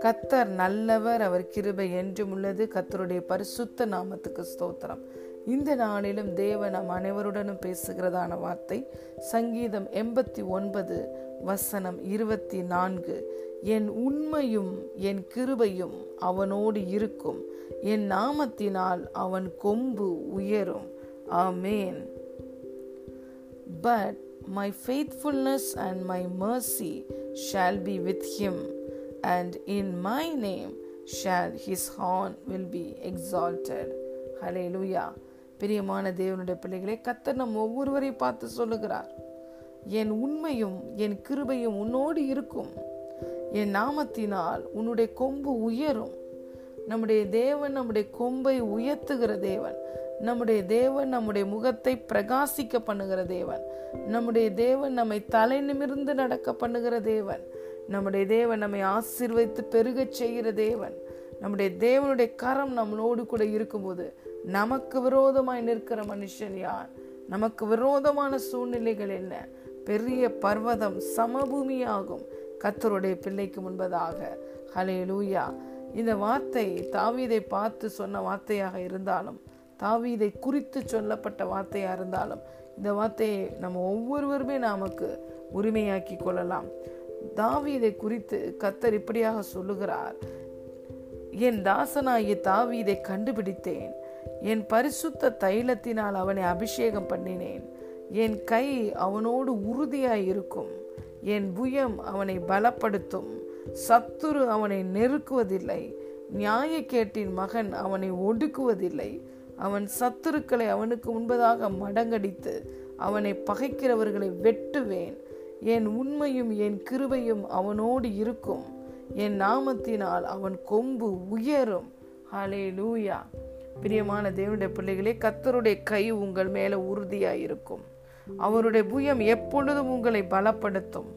கத்தர் நல்லவர் அவர் கிருபை என்றும் உள்ளது. கத்தருடைய பரிசுத்த நாமத்துக்கு ஸ்தோத்திரம். இந்த நாளிலும் தேவன் நம் அனைவருடனும் பேசுகிறதான வார்த்தை சங்கீதம் எண்பத்தி ஒன்பது வசனம் இருபத்தி நான்கு. என் உண்மையும் என் கிருபையும் அவனோடு இருக்கும். என் நாமத்தினால் அவன் கொம்பு உயரும். ஆமேன். But my faithfulness and my mercy shall be with him and in my name shall his horn will be exalted. Hallelujah. பிரியமான தேவனுடைய பிள்ளைகளை கத்தர் நம் ஒவ்வொருவரையும் பார்த்து சொல்லுகிறார் என் உண்மையும் என் கிருபையும் உன்னோடு இருக்கும் என் நாமத்தினால் உன்னுடைய கொம்பு உயரும் நம்முடைய தேவன் நம்முடைய கொம்பை உயர்த்துகிற தேவன். நம்முடைய தேவன் நம்முடைய முகத்தை பிரகாசிக்க பண்ணுகிற தேவன். நம்முடைய தேவன் நம்மை தலை நிமிர்ந்து நடக்க பண்ணுகிற தேவன். நம்முடைய தேவன் நம்மை ஆசிர்வைத்து பெருகச் செய்கிற தேவன். நம்முடைய தேவனுடைய கரம் நம்மளோடு கூட இருக்கும்போது நமக்கு விரோதமாய் நிற்கிற மனுஷன் யார்? நமக்கு விரோதமான சூழ்நிலைகள் என்ன? பெரிய பர்வதம் சமபூமியாகும். கத்தருடைய பிள்ளைக்கு முன்பதாக. ஹலே லூயா இந்த வார்த்தை தாவீதை பார்த்து சொன்ன வார்த்தையாக இருந்தாலும் தாவீதை குறித்து சொல்லப்பட்ட வார்த்தையாக இருந்தாலும் இந்த வார்த்தையை நம்ம ஒவ்வொருவருமே நமக்கு உரிமையாக்கி கொள்ளலாம். தாவீதை குறித்து கத்தர் இப்படியாக சொல்லுகிறார் என் தாசனாகிய தாவீதை கண்டுபிடித்தேன். என் பரிசுத்த தைலத்தினால் அவனை அபிஷேகம் பண்ணினேன். என் கை அவனோடு உறுதியாய் இருக்கும் என் புயம் அவனை பலப்படுத்தும். சத்துரு அவனை நெருக்குவதில்லை. நியாயக்கேட்டின் மகன் அவனை ஒடுக்குவதில்லை. அவன் சத்துருக்களை அவனுக்கு முன்பதாக மடங்கடித்து அவனை பகைக்கிறவர்களை வெட்டுவேன். என் உண்மையும் என் கிருபையும் அவனோடு இருக்கும். என் நாமத்தினால் அவன் கொம்பு உயரும். ஹலே லூயா பிரியமான தேவனுடைய பிள்ளைகளே கத்தருடைய கை உங்கள் மேல உறுதியாயிருக்கும். அவருடைய புயம் எப்பொழுதும் உங்களை பலப்படுத்தும்.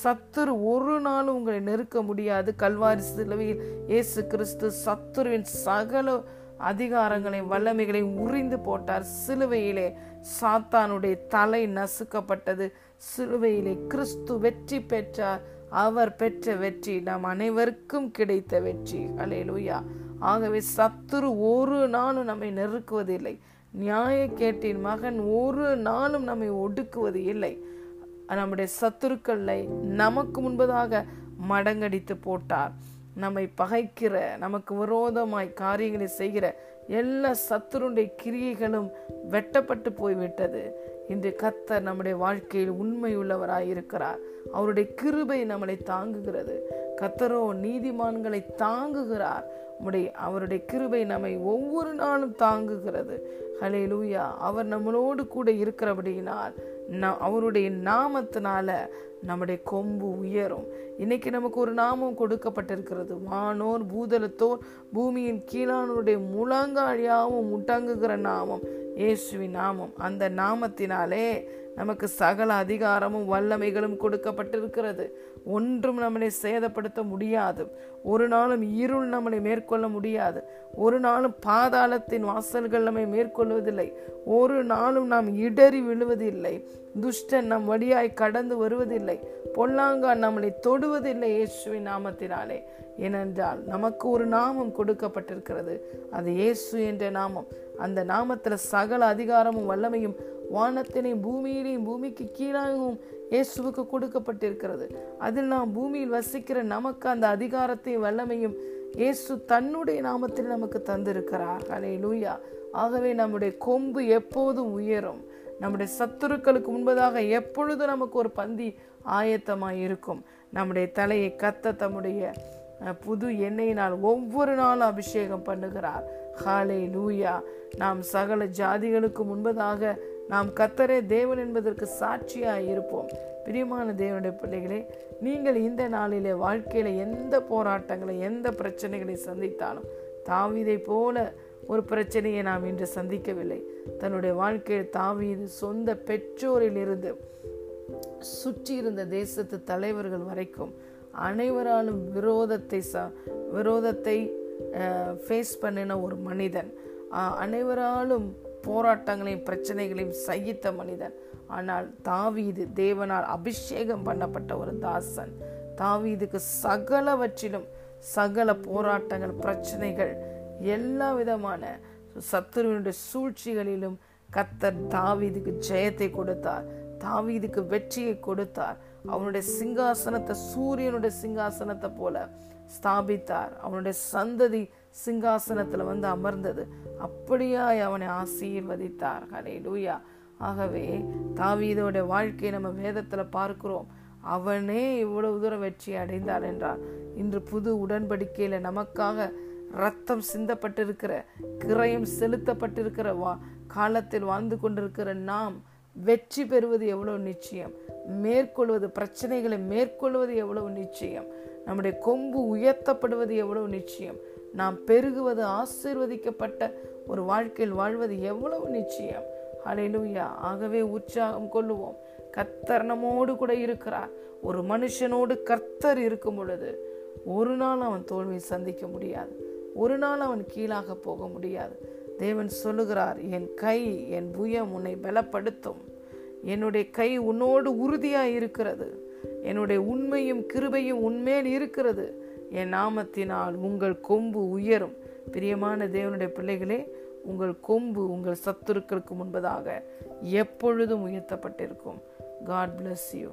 சத்துரு ஒரு நாளும் உங்களை நெருக்க முடியாது. கல்வாரி சிலுவையில் இயேசு கிறிஸ்து சத்துருவின் சகல அதிகாரங்களையும் வல்லமைகளையும் உறிந்து போட்டார். சிலுவையிலே சாத்தானுடைய தலை நசுக்கப்பட்டது. சிலுவையிலே கிறிஸ்து வெற்றி பெற்றார். அவர் பெற்ற வெற்றி நம் அனைவருக்கும் கிடைத்த வெற்றி. அலையலுயா ஆகவே சத்துரு ஒரு நாளும் நம்மை நெருக்குவதில்லை. நியாய கேட்டின் மகன் ஒரு நாளும் நம்மை ஒடுக்குவது இல்லை நம்முடைய சத்துருக்களை நமக்கு முன்பதாக மடங்கடித்து போட்டார். நம்மை பகைக்கிற நமக்கு விரோதமாய் காரியங்களை செய்கிற எல்லா சத்துருடைய கிரியைகளும் வெட்டப்பட்டு போய்விட்டது. இன்று கத்தர் நம்முடைய வாழ்க்கையில் உண்மையுள்ளவராய் இருக்கிறார். அவருடைய கிருபை நம்மளை தாங்குகிறது. கத்தரோ நீதிமான்களை தாங்குகிறார். உடைய அவருடைய கிருபை நம்மை ஒவ்வொரு நாளும் தாங்குகிறது. ஹலே லூயா அவர் நம்மளோடு கூட இருக்கிறபடியினால் அவருடைய நாமத்தினால நம்முடைய கொம்பு உயரும். இன்னைக்கு நமக்கு ஒரு நாமம் கொடுக்கப்பட்டிருக்கிறது. வானோர் பூதலத்தோர் பூமியின் கீழானோருடைய முழங்காழியாவும் முட்டங்குகிற நாமம் இயேசுவின் நாமம். அந்த நாமத்தினாலே நமக்கு சகல அதிகாரமும் வல்லமைகளும் கொடுக்கப்பட்டிருக்கிறது. ஒன்றும் நம்மளை சேதப்படுத்த முடியாது. ஒரு நாளும் இருள் நம்மளை மேற்கொள்ள முடியாது. ஒரு நாளும் பாதாளத்தின் வாசல்கள் நம்மை மேற்கொள்வதில்லை. ஒரு நாளும் நாம் இடறி விழுவதில்லை. துஷ்டன் நம் வழியாய் கடந்து வருவதில்லை. பொல்லாங்கான் நம்மளை தொடுவதில்லை இயேசுவின் நாமத்தினாலே. ஏனென்றால் நமக்கு ஒரு நாமம் கொடுக்கப்பட்டிருக்கிறது. அது இயேசு என்ற நாமம். அந்த நாமத்துல சகல அதிகாரமும் வல்லமையும் வானத்தினையும் பூமியிலையும் பூமிக்கு கீழாகவும் இயேசுவுக்கு கொடுக்கப்பட்டிருக்கிறது. அதில் நாம் பூமியில் வசிக்கிற நமக்கு அந்த அதிகாரத்தையும் வல்லமையும் இயேசு தன்னுடைய நாமத்தில் நமக்கு தந்திருக்கிறார். அலே லூயா ஆகவே நம்முடைய கொம்பு எப்போதும் உயரும். நம்முடைய சத்துருக்களுக்கு முன்பதாக எப்பொழுது நமக்கு ஒரு பந்தி ஆயத்தமாய் இருக்கும்? நம்முடைய தலையை கத்த தம்முடைய புது எண்ணெயினால் ஒவ்வொரு நாளும் அபிஷேகம் பண்ணுகிறார். ஹாலே லூயா நாம் சகல ஜாதிகளுக்கு முன்பதாக நாம் கத்தரே தேவன் என்பதற்கு சாட்சியாக இருப்போம். பிரியமான தேவனுடைய பிள்ளைகளே நீங்கள் இந்த நாளிலே வாழ்க்கையில எந்த போராட்டங்களை எந்த பிரச்சனைகளை சந்தித்தாலும் தாவிதை போல ஒரு பிரச்சனையை நாம் இன்று சந்திக்கவில்லை. தன்னுடைய வாழ்க்கையில் தாவீது சொந்த பெற்றோரிலிருந்து சுற்றி இருந்த தேசத்து தலைவர்கள் வரைக்கும் அனைவராலும் விரோதத்தை ச விரோதத்தை ஃபேஸ் பண்ணின ஒரு மனிதன். அனைவராலும் போராட்டங்களையும் பிரச்சனைகளையும் சகித்த மனிதன். ஆனால் தாவீது தேவனால் அபிஷேகம் பண்ணப்பட்ட ஒரு தாசன். தாவீதுக்கு சகலவற்றிலும் சகல போராட்டங்கள் பிரச்சனைகள் எல்லா விதமான சத்துருவினுடைய சூழ்ச்சிகளிலும் கத்தர் தாவீதுக்கு ஜெயத்தை கொடுத்தார். தாவீதுக்கு வெற்றியை கொடுத்தார். அவனுடைய சிங்காசனத்தை சூரியனுடைய சிங்காசனத்தை போல ஸ்தாபித்தார். அவனுடைய சந்ததி சிங்காசனத்துல வந்து அமர்ந்தது. அப்படியாய் அவனை ஆசீர்வதித்தார். ஹலே லூயா ஆகவே தாவீதோட வாழ்க்கையை நம்ம வேதத்துல பார்க்கிறோம். அவனே இவ்வளவு தூரம் வெற்றி அடைந்தார் என்றார். இன்று புது உடன்படிக்கையில நமக்காக ரத்தம் சிந்தப்பட்டிருக்கிற கிரயம் செலுத்தப்பட்டிருக்கிற வா காலத்தில் வாழ்ந்து கொண்டிருக்கிற நாம் வெற்றி பெறுவது எவ்வளவு நிச்சயம்? மேற்கொள்வது பிரச்சனைகளை மேற்கொள்வது எவ்வளவு நிச்சயம்? நம்முடைய கொம்பு உயர்த்தப்படுவது எவ்வளவு நிச்சயம்? நாம் பெருகுவது ஆசீர்வதிக்கப்பட்ட ஒரு வாழ்க்கையில் வாழ்வது எவ்வளவு நிச்சயம்? அலையிலுயா ஆகவே உற்சாகம் கொள்ளுவோம். கத்தர் நம்மோடு கூட இருக்கிறார். ஒரு மனுஷனோடு கர்த்தர் இருக்கும் பொழுது ஒரு நாள் அவன் தோல்வியை சந்திக்க முடியாது. ஒரு நாள் அவன் கீழாக போக முடியாது. தேவன் சொல்லுகிறார் என் கை என் புயம் உன்னை பலப்படுத்தும். என்னுடைய கை உன்னோடு உறுதியாக இருக்கிறது. என்னுடைய உண்மையும் கிருபையும் உன்மேல் இருக்கிறது. என் நாமத்தினால் உங்கள் கொம்பு உயரும். பிரியமான தேவனுடைய பிள்ளைகளே உங்கள் கொம்பு உங்கள் சத்துருக்களுக்கு முன்பதாக எப்பொழுதும் உயர்த்தப்பட்டிருக்கும். God bless you